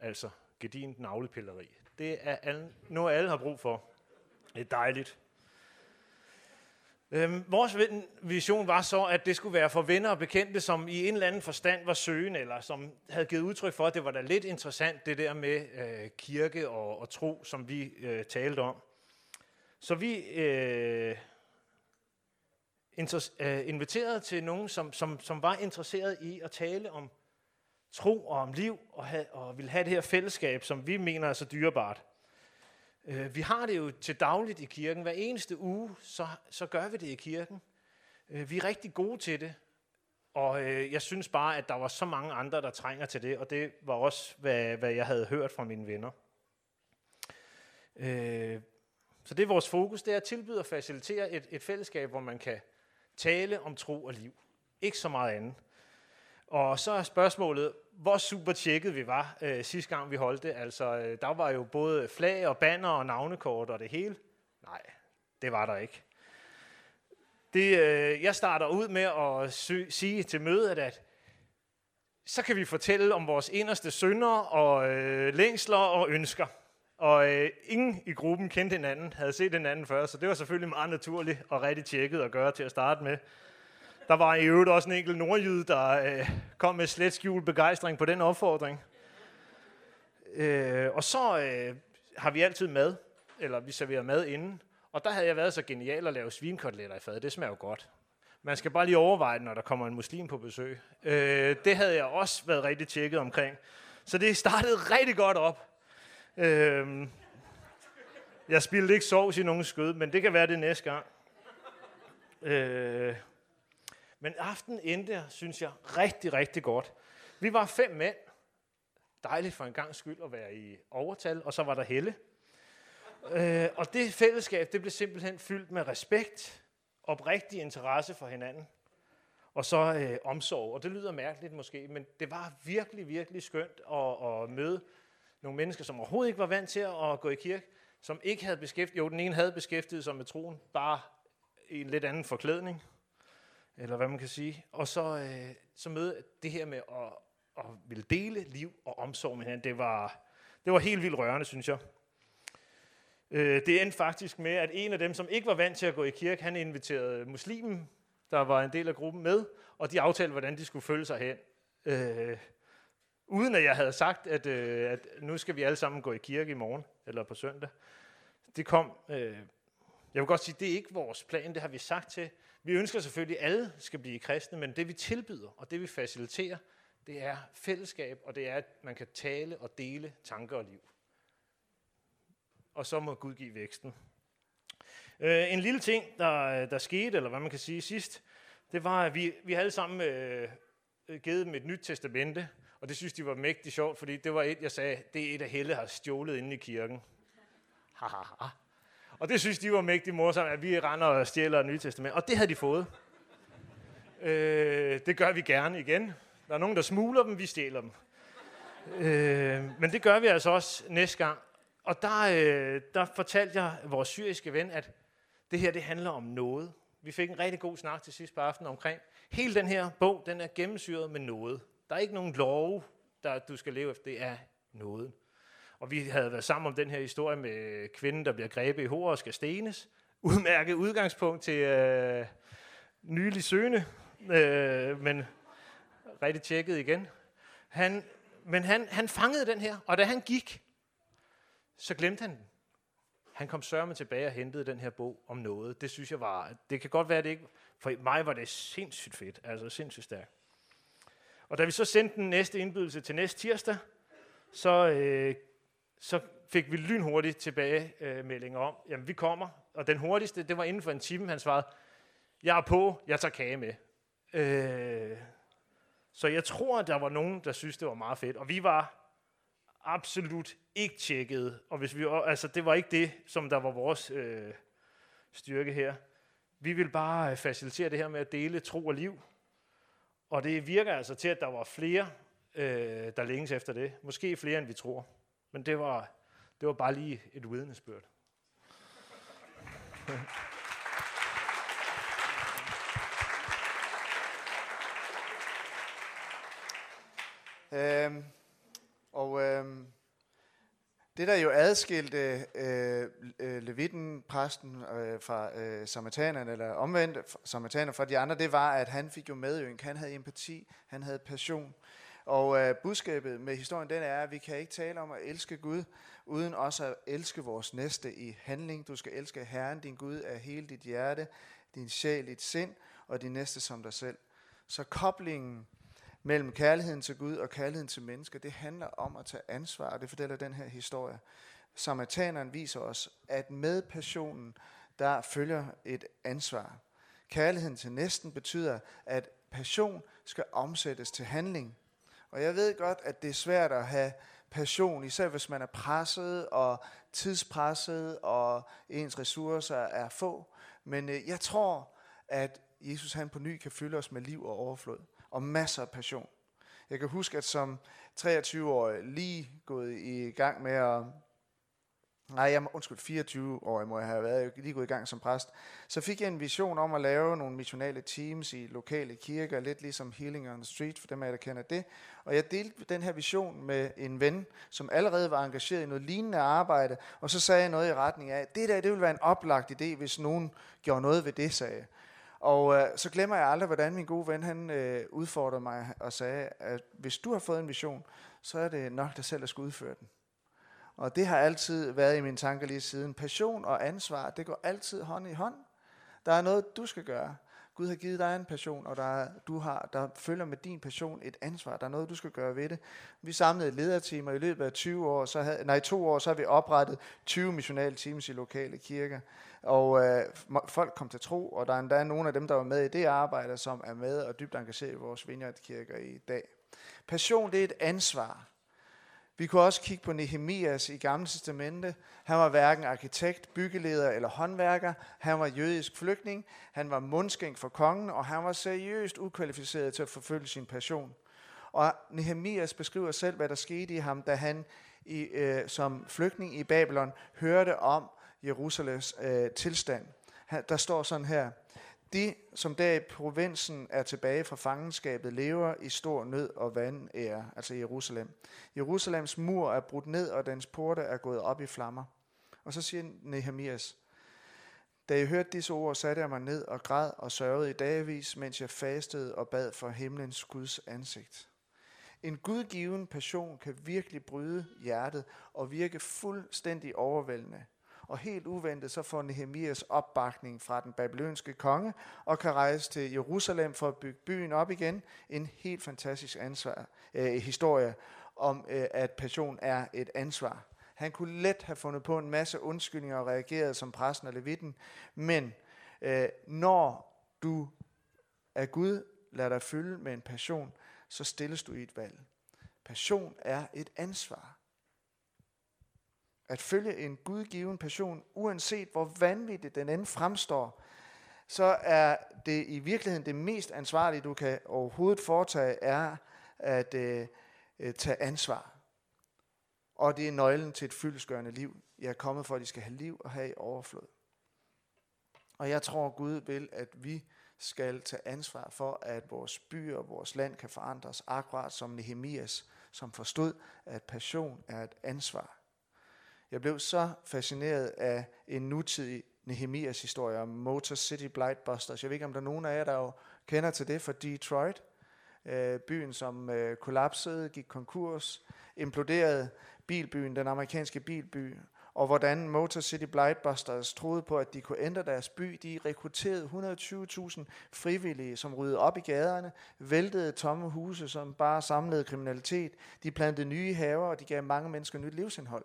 Altså gedint navlepilleri. Det er alle, noget, alle har brug for. Det er dejligt. Øhm, vores vision var så, at det skulle være for venner og bekendte, som i en eller anden forstand var søgende, eller som havde givet udtryk for, at det var da lidt interessant, det der med øh, kirke og, og tro, som vi øh, talte om. Så vi øh, øh, inviteret til nogen, som, som, som var interesseret i at tale om tro og om liv, og, ha, og ville have det her fællesskab, som vi mener er så dyrebart. Øh, vi har det jo til dagligt i kirken. Hver eneste uge, så, så gør vi det i kirken. Øh, vi er rigtig gode til det. Og øh, jeg synes bare, at der var så mange andre, der trænger til det, og det var også, hvad, hvad jeg havde hørt fra mine venner. Øh, så det er vores fokus, det er at tilbyde og facilitere et, et fællesskab, hvor man kan tale om tro og liv. Ikke så meget andet. Og så er spørgsmålet, hvor super tjekket vi var øh, sidste gang vi holdt det. Altså, øh, der var jo både flag og banner og navnekort og det hele. Nej, det var der ikke. Det, øh, jeg starter ud med at sy- sige til mødet, at så kan vi fortælle om vores inderste synder og øh, længsler og ønsker. Og øh, ingen i gruppen kendte hinanden, havde set hinanden før, så det var selvfølgelig meget naturligt og rigtig tjekket at gøre til at starte med. Der var i øvrigt også en enkelt nordjyde, der øh, kom med slet skjult begejstring på den opfordring. Øh, og så øh, har vi altid mad, eller vi serverer mad inden. Og der havde jeg været så genial at lave svinkoteletter i fad. Det smager jo godt. Man skal bare lige overveje det, når der kommer en muslim på besøg. Øh, det havde jeg også været rigtig tjekket omkring. Så det startede rigtig godt op. Øhm, jeg spildte ikke sovs i nogen skød, men det kan være det næste gang. Øh, men aften endte, synes jeg, rigtig, rigtig godt. Vi var fem mænd. Dejligt for en gang skyld at være i overtal, og så var der Helle. Øh, og det fællesskab, det blev simpelthen fyldt med respekt, oprigtig interesse for hinanden, og så øh, omsorg. Og det lyder mærkeligt måske, men det var virkelig, virkelig skønt at, at møde nogle mennesker, som overhovedet ikke var vant til at gå i kirke, som ikke havde beskæftiget, jo den ene havde beskæftiget sig med troen, bare i en lidt anden forklædning, eller hvad man kan sige. Og så, øh, så møde det her med at, at ville dele liv og omsorg med hinanden, det var, det var helt vildt rørende, synes jeg. Øh, det endte faktisk med, at en af dem, som ikke var vant til at gå i kirke, han inviterede muslimen, der var en del af gruppen med, og de aftalte, hvordan de skulle følge sig hen. Øh, uden at jeg havde sagt, at, øh, at nu skal vi alle sammen gå i kirke i morgen, eller på søndag. Det kom, øh, jeg vil godt sige, det er ikke vores plan, det har vi sagt til vi ønsker selvfølgelig, at alle skal blive kristne, men det vi tilbyder og det vi faciliterer, det er fællesskab, og det er, at man kan tale og dele tanker og liv. Og så må Gud give væksten. Øh, en lille ting, der, der skete, eller hvad man kan sige sidst, det var, at vi, vi alle sammen øh, givet dem et nyt testamente, og det synes de var mægtig sjovt, fordi det var et, jeg sagde, det er et af Helle har stjålet inde i kirken. Ha, ha, ha. Og det synes de var mægtig morsomt, at vi render og stjæler Nye Testament. Og det havde de fået. Øh, det gør vi gerne igen. Der er nogen, der smuler dem, vi stjæler dem. Øh, men det gør vi altså også næste gang. Og der, øh, der fortalte jeg vores syriske ven, at det her det handler om noget. Vi fik en rigtig god snak til sidst på aftenen omkring. Hele den her bog, den er gennemsyret med noget. Der er ikke nogen lov, der du skal leve efter. Det er noget. Og vi havde været sammen om den her historie med kvinden, der bliver grebet i hår og skal stenes. Udmærket udgangspunkt til øh, nylig søgende, øh, men rigtig tjekket igen. Han, men han, han fangede den her, og da han gik, så glemte han den. Han kom sørme tilbage og hentede den her bog om noget. Det synes jeg var, det kan godt være, det ikke, for mig var det sindssygt fedt, altså sindssygt stærkt. Og da vi så sendte den næste indbydelse til næste tirsdag, så øh, så fik vi lynhurtigt tilbagemelding øh, om, jamen vi kommer, og den hurtigste, det var inden for en time, han svarede, jeg er på, jeg tager kage med. Øh, så jeg tror, at der var nogen, der synes, det var meget fedt, og vi var absolut ikke tjekket, og hvis vi, altså, det var ikke det, som der var vores øh, styrke her. Vi vil bare øh, facilitere det her med at dele tro og liv, og det virker altså til, at der var flere øh, der længes efter det. Måske flere, end vi tror. Men det var, det var bare lige et vidnesbyrd. Øhm, og øhm, det der jo adskilte øh, øh, levitten, præsten øh, fra øh, samaritanerne, eller omvendt samaritaner fra de andre, det var, at han fik jo medynk. Han havde empati, han havde passion. Og øh, budskabet med historien, den er, at vi kan ikke tale om at elske Gud, uden også at elske vores næste i handling. Du skal elske Herren, din Gud, af hele dit hjerte, din sjæl, dit sind, og din næste som dig selv. Så koblingen mellem kærligheden til Gud og kærligheden til mennesker, det handler om at tage ansvar, og det fortæller den her historie. Samaritaneren viser os, at med passionen, der følger et ansvar. Kærligheden til næsten betyder, at passion skal omsættes til handling. Og jeg ved godt, at det er svært at have passion, især hvis man er presset og tidspresset, og ens ressourcer er få. Men øh, jeg tror, at Jesus han på ny kan fylde os med liv og overflod og masser af passion. Jeg kan huske, at som 23-årig lige gået i gang med at Nej, jeg, undskyld, 24 år må jeg have været, lige gået i gang som præst. Så fik jeg en vision om at lave nogle missionale teams i lokale kirker, lidt ligesom Healing on the Street, for dem af jer, der kender det. Og jeg delte den her vision med en ven, som allerede var engageret i noget lignende arbejde, og så sagde jeg noget i retning af, det der, det ville være en oplagt idé, hvis nogen gjorde noget ved det, sagde jeg. Og øh, så glemmer jeg aldrig, hvordan min gode ven, han øh, udfordrede mig og sagde, at hvis du har fået en vision, så er det nok dig selv, der skal udføre den. Og det har altid været i mine tanker lige siden. Passion og ansvar, det går altid hånd i hånd. Der er noget, du skal gøre. Gud har givet dig en passion, og der, du har, der følger med din passion et ansvar. Der er noget, du skal gøre ved det. Vi samlede lederteam, og i løbet af 20 år, så havde, nej, to år, så har vi oprettet 20 missionale teams i lokale kirker. Og øh, folk kom til tro, og der er endda nogle af dem, der var med i det arbejde, som er med og dybt engageret i vores vineyardkirker i dag. Passion, det er et ansvar. Vi kunne også kigge på Nehemias i Gamle Testamente. Han var hverken arkitekt, byggeleder eller håndværker. Han var jødisk flygtning. Han var mundskænk for kongen, og han var seriøst ukvalificeret til at forfølge sin passion. Og Nehemias beskriver selv, hvad der skete i ham, da han i, øh, som flygtning i Babylon hørte om Jerusalems øh, tilstand. Han, der står sådan her. De, som der i provinsen er tilbage fra fangenskabet, lever i stor nød og vandære, altså Jerusalem. Jerusalems mur er brudt ned, og dens porte er gået op i flammer. Og så siger Nehemias, da jeg hørte disse ord, satte jeg mig ned og græd og sørgede i dagvis, mens jeg fastede og bad for himlens Guds ansigt. En gudgiven passion kan virkelig bryde hjertet og virke fuldstændig overvældende. Og helt uventet så får Nehemias opbakning fra den babylonske konge og kan rejse til Jerusalem for at bygge byen op igen. En helt fantastisk ansvar, øh, historie om, øh, at passion er et ansvar. Han kunne let have fundet på en masse undskyldninger og reageret som præsten og levitten, men øh, når du af Gud lader dig fylde med en passion, så stilles du i et valg. Passion er et ansvar. At følge en gudgiven passion, uanset hvor vanvittigt den end fremstår, så er det i virkeligheden det mest ansvarlige, du kan overhovedet foretage, er at øh, øh tage ansvar. Og det er nøglen til et fyldesgørende liv. Jeg er kommet for, at de skal have liv og have i overflod. Og jeg tror, Gud vil, at vi skal tage ansvar for, at vores byer og vores land kan forandres, akkurat som Nehemias, som forstod, at passion er et ansvar. Jeg blev så fascineret af en nutidig Nehemias historie om Motor City Blightbusters. Jeg ved ikke, om der er nogen af jer, der jo kender til det fra Detroit. Øh, byen, som øh, kollapsede, gik konkurs, imploderede bilbyen, den amerikanske bilby, og hvordan Motor City Blightbusters troede på, at de kunne ændre deres by. De rekrutterede 120.000 frivillige, som ryddede op i gaderne, væltede tomme huse, som bare samlede kriminalitet. De plantede nye haver, og de gav mange mennesker nyt livsindhold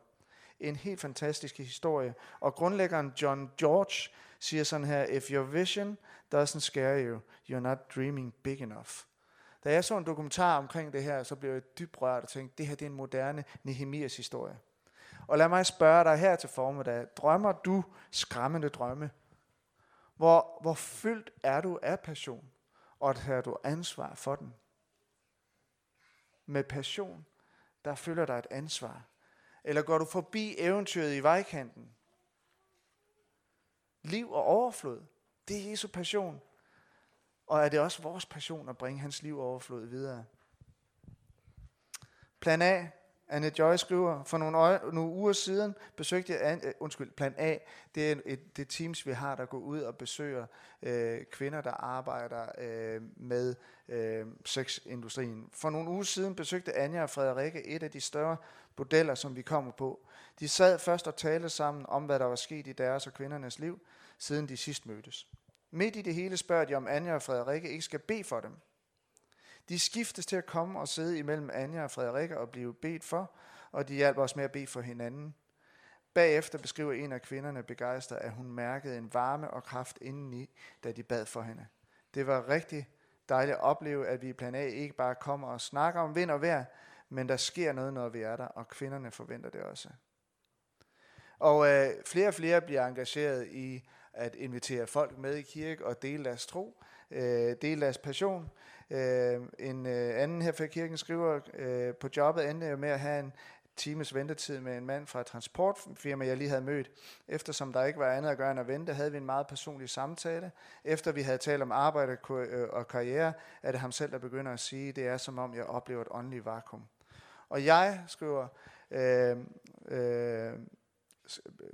en helt fantastisk historie. Og grundlæggeren John George siger sådan her, If your vision doesn't scare you, you're not dreaming big enough. Da jeg så en dokumentar omkring det her, så blev jeg dybt rørt og tænkte, det her det er en moderne Nehemias historie. Og lad mig spørge dig her til formiddag, drømmer du skræmmende drømme? Hvor, hvor fyldt er du af passion, og har du ansvar for den? med passion, der følger dig et ansvar? Eller går du forbi eventyret i vejkanten? Liv og overflod, det er Jesu passion. Og er det også vores passion at bringe hans liv og overflod videre? Plan A, Anne Joy skriver, for nogle, øje, nogle uger siden besøgte jeg, uh, undskyld, plan A, det er et, det teams, vi har, der går ud og besøger øh, kvinder, der arbejder øh, med øh, sexindustrien. For nogle uger siden besøgte Anja og Frederikke et af de større bordeller, som vi kommer på. De sad først og talte sammen om, hvad der var sket i deres og kvindernes liv, siden de sidst mødtes. Midt i det hele spørger de, om Anja og Frederikke ikke skal bede for dem. De skiftes til at komme og sidde imellem Anja og Frederikke og blive bedt for, og de hjælper os med at bede for hinanden. Bagefter beskriver en af kvinderne begejstret, at hun mærkede en varme og kraft indeni, da de bad for hende. Det var rigtig dejligt at opleve, at vi i Plan A ikke bare kommer og snakker om vind og vejr, men der sker noget, når vi er der, og kvinderne forventer det også. Og øh, flere og flere bliver engageret i at invitere folk med i kirke og dele deres tro, øh, dele deres passion. Øh, en øh, anden her fra kirken skriver, øh, på jobbet endte jeg med at have en times ventetid med en mand fra et transportfirma, jeg lige havde mødt. Eftersom der ikke var andet at gøre end at vente, havde vi en meget personlig samtale. Efter vi havde talt om arbejde og øh, karriere, er det ham selv, der begynder at sige, det er som om jeg oplever et åndeligt vakuum. Og jeg skriver, øh, øh,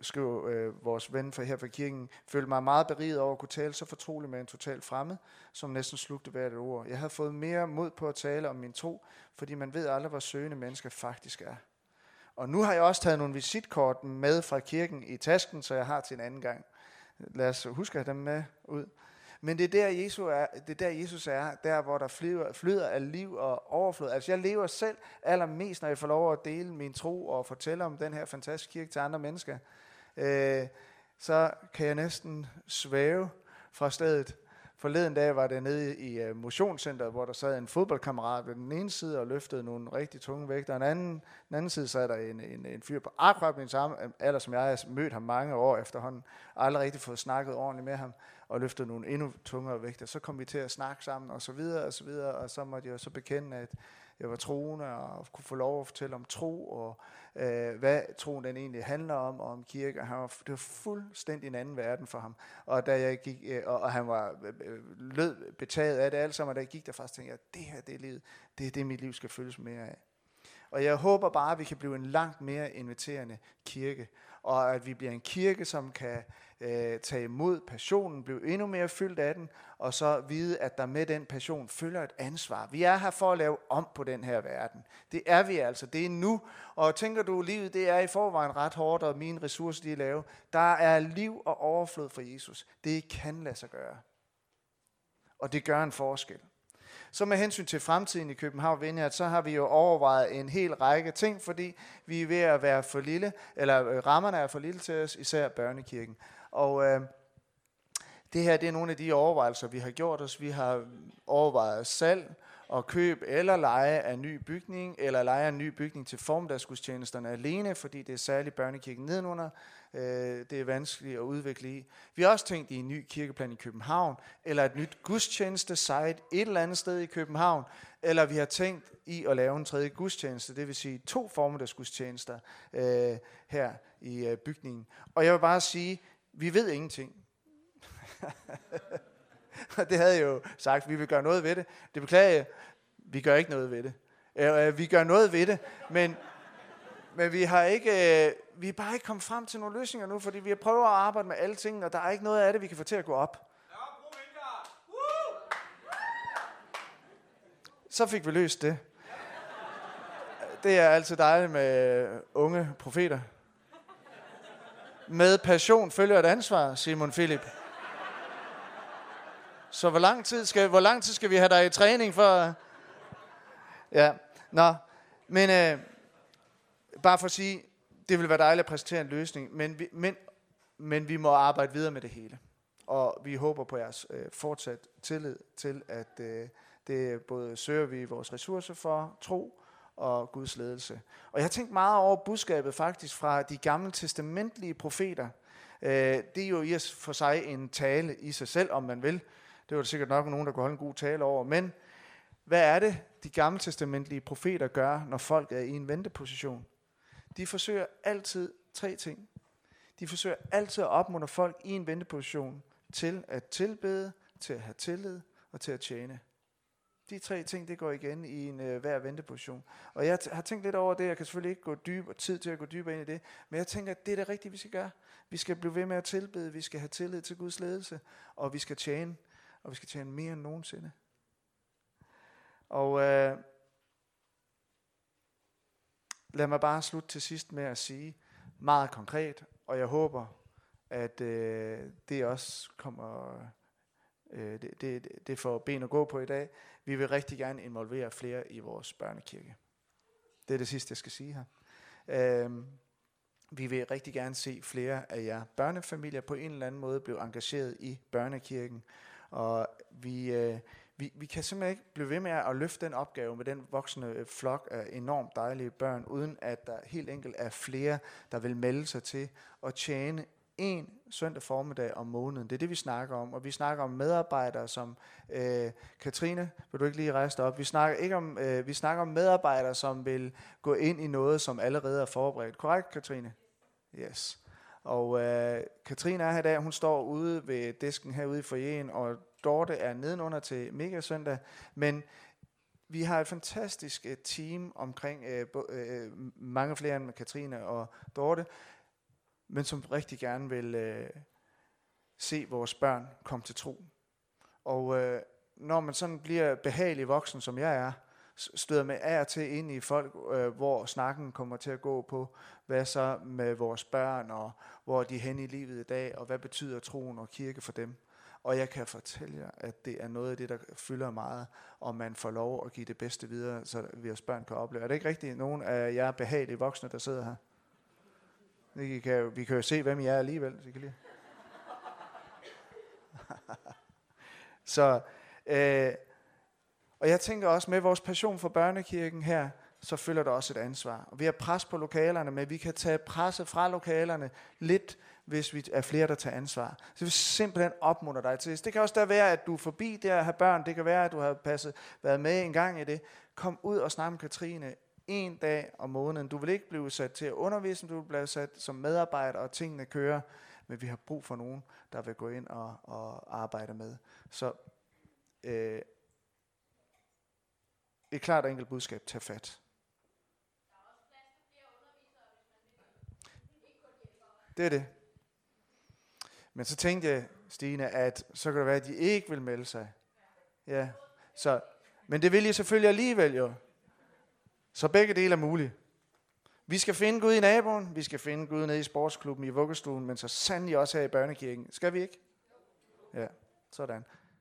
skriver øh, vores ven fra her fra kirken, følte mig meget beriget over at kunne tale så fortroligt med en total fremmed, som næsten slugte hvert et ord. Jeg havde fået mere mod på at tale om min tro, fordi man ved aldrig, hvor søgende mennesker faktisk er. Og nu har jeg også taget nogle visitkort med fra kirken i tasken, så jeg har til en anden gang. Lad os huske at have dem med ud. Men det er der, Jesus er, det er der, Jesus er, der hvor der flyder, flyder af liv og overflod. Altså jeg lever selv allermest, når jeg får lov at dele min tro og fortælle om den her fantastiske kirke til andre mennesker. Øh, så kan jeg næsten svæve fra stedet. Forleden dag var det nede i øh, motionscenteret, hvor der sad en fodboldkammerat ved den ene side og løftede nogle rigtig tunge vægter. og den anden, den anden side sad der en, en, en fyr på akkurat min samme alder som jeg. Jeg har mødt ham mange år efterhånden, aldrig rigtig fået snakket ordentligt med ham og løftede nogle endnu tungere vægte. Så kom vi til at snakke sammen og så videre og så videre, og så måtte jeg så bekende, at jeg var troende og kunne få lov at fortælle om tro og øh, hvad troen den egentlig handler om og om kirke. Og han var, det var fuldstændig en anden verden for ham. Og da jeg gik, øh, og, og han var øh, øh lød betaget af det alt sammen, og da jeg gik der faktisk, tænkte jeg, det her det er livet. Det er det, mit liv skal følges mere af. Og jeg håber bare, at vi kan blive en langt mere inviterende kirke, og at vi bliver en kirke, som kan øh, tage imod passionen, blive endnu mere fyldt af den, og så vide, at der med den passion følger et ansvar. Vi er her for at lave om på den her verden. Det er vi altså. Det er nu. Og tænker du, livet det er i forvejen ret hårdt, og mine ressourcer de er lave. Der er liv og overflod for Jesus. Det kan lade sig gøre. Og det gør en forskel. Så med hensyn til fremtiden i København Vineyard, så har vi jo overvejet en hel række ting, fordi vi er ved at være for lille, eller øh, rammerne er for lille til os, især børnekirken. Og øh, det her det er nogle af de overvejelser, vi har gjort os. Vi har overvejet salg og køb eller leje af ny bygning, eller leje af en ny bygning til formdagsgudstjenesterne alene, fordi det er særligt børnekirken nedenunder, øh, det er vanskeligt at udvikle i. Vi har også tænkt i en ny kirkeplan i København, eller et nyt gudstjeneste-site et eller andet sted i København, eller vi har tænkt i at lave en tredje gudstjeneste, det vil sige to formiddagsgudstjenester øh, her i øh, bygningen. Og jeg vil bare sige, vi ved ingenting. det havde jeg jo sagt, vi vil gøre noget ved det. Det beklager jeg, vi gør ikke noget ved det. Øh, øh vi gør noget ved det, men, men vi har ikke, øh, vi er bare ikke kommet frem til nogle løsninger nu, fordi vi har prøvet at arbejde med alle tingene, og der er ikke noget af det, vi kan få til at gå op. Så fik vi løst det. Det er altid dejligt med unge profeter. Med passion følger et ansvar, Simon Philip. Så hvor lang tid skal, hvor lang tid skal vi have dig i træning for? Ja, nå. Men øh, bare for at sige, det vil være dejligt at præsentere en løsning, men vi, men, men vi må arbejde videre med det hele. Og vi håber på jeres øh, fortsat tillid til, at øh, det både søger vi vores ressourcer for, tro og Guds ledelse. Og jeg har tænkt meget over budskabet faktisk fra de gamle testamentlige profeter. Øh, det er jo i for sig en tale i sig selv, om man vil. Det var der sikkert nok nogen, der kunne holde en god tale over. Men Hvad er det, de gamle testamentlige profeter gør, når folk er i en venteposition? De forsøger altid tre ting. De forsøger altid at opmuntre folk i en venteposition til at tilbede, til at have tillid og til at tjene. De tre ting, det går igen i en øh, hver venteposition. Og jeg t- har tænkt lidt over det, jeg kan selvfølgelig ikke gå dyb og tid til at gå dybere ind i det, men jeg tænker, at det er det rigtige, vi skal gøre. Vi skal blive ved med at tilbede, vi skal have tillid til Guds ledelse, og vi skal tjene, og vi skal tjene mere end nogensinde. Og øh, lad mig bare slutte til sidst med at sige meget konkret, og jeg håber, at øh, det også kommer, øh, det, det, det får ben at gå på i dag. Vi vil rigtig gerne involvere flere i vores børnekirke. Det er det sidste, jeg skal sige her. Øh, vi vil rigtig gerne se flere af jer børnefamilier på en eller anden måde blive engageret i børnekirken. Og vi, øh, vi, vi kan simpelthen ikke blive ved med at løfte den opgave med den voksne øh, flok af enormt dejlige børn, uden at der helt enkelt er flere, der vil melde sig til at tjene en søndag formiddag om måneden. Det er det, vi snakker om. Og vi snakker om medarbejdere som øh, Katrine, vil du ikke lige rejse dig op? Vi snakker, ikke om, øh, vi snakker om medarbejdere, som vil gå ind i noget, som allerede er forberedt. Korrekt, Katrine? Yes. Og øh, Katrine er her i dag, hun står ude ved disken herude i forjen, og Dorte er nedenunder til Mega Søndag, men vi har et fantastisk uh, team omkring uh, uh, mange flere end Katrine og Dorte, men som rigtig gerne vil uh, se vores børn komme til tro. Og uh, når man sådan bliver behagelig voksen, som jeg er, støder med af og til ind i folk, øh, hvor snakken kommer til at gå på, hvad så med vores børn, og hvor de er henne i livet i dag, og hvad betyder troen og kirke for dem. Og jeg kan fortælle jer, at det er noget af det, der fylder meget, og man får lov at give det bedste videre, så vi os børn kan opleve. Er det ikke rigtigt nogen af jer behagelige voksne, der sidder her? Vi kan, vi kan jo se, hvem I er alligevel. Så, kan lige. så øh, og jeg tænker også med vores passion for børnekirken her, så følger der også et ansvar. Og vi har pres på lokalerne, men vi kan tage presset fra lokalerne lidt hvis vi er flere, der tager ansvar. Så vi simpelthen opmuntre dig til det. kan også da være, at du er forbi det at have børn. Det kan være, at du har passet, været med en gang i det. Kom ud og snak med Katrine en dag om måneden. Du vil ikke blive sat til at undervise, du vil blive sat som medarbejder, og tingene kører. Men vi har brug for nogen, der vil gå ind og, og arbejde med. Så øh, et klart og enkelt budskab. Tag fat. Det er det. Men så tænkte jeg, Stine, at så kan det være, at de ikke vil melde sig. Ja. Så, men det vil I selvfølgelig alligevel jo. Så begge dele er muligt. Vi skal finde Gud i naboen, vi skal finde Gud nede i sportsklubben i vuggestuen, men så sandelig også her i børnekirken. Skal vi ikke? Ja, sådan.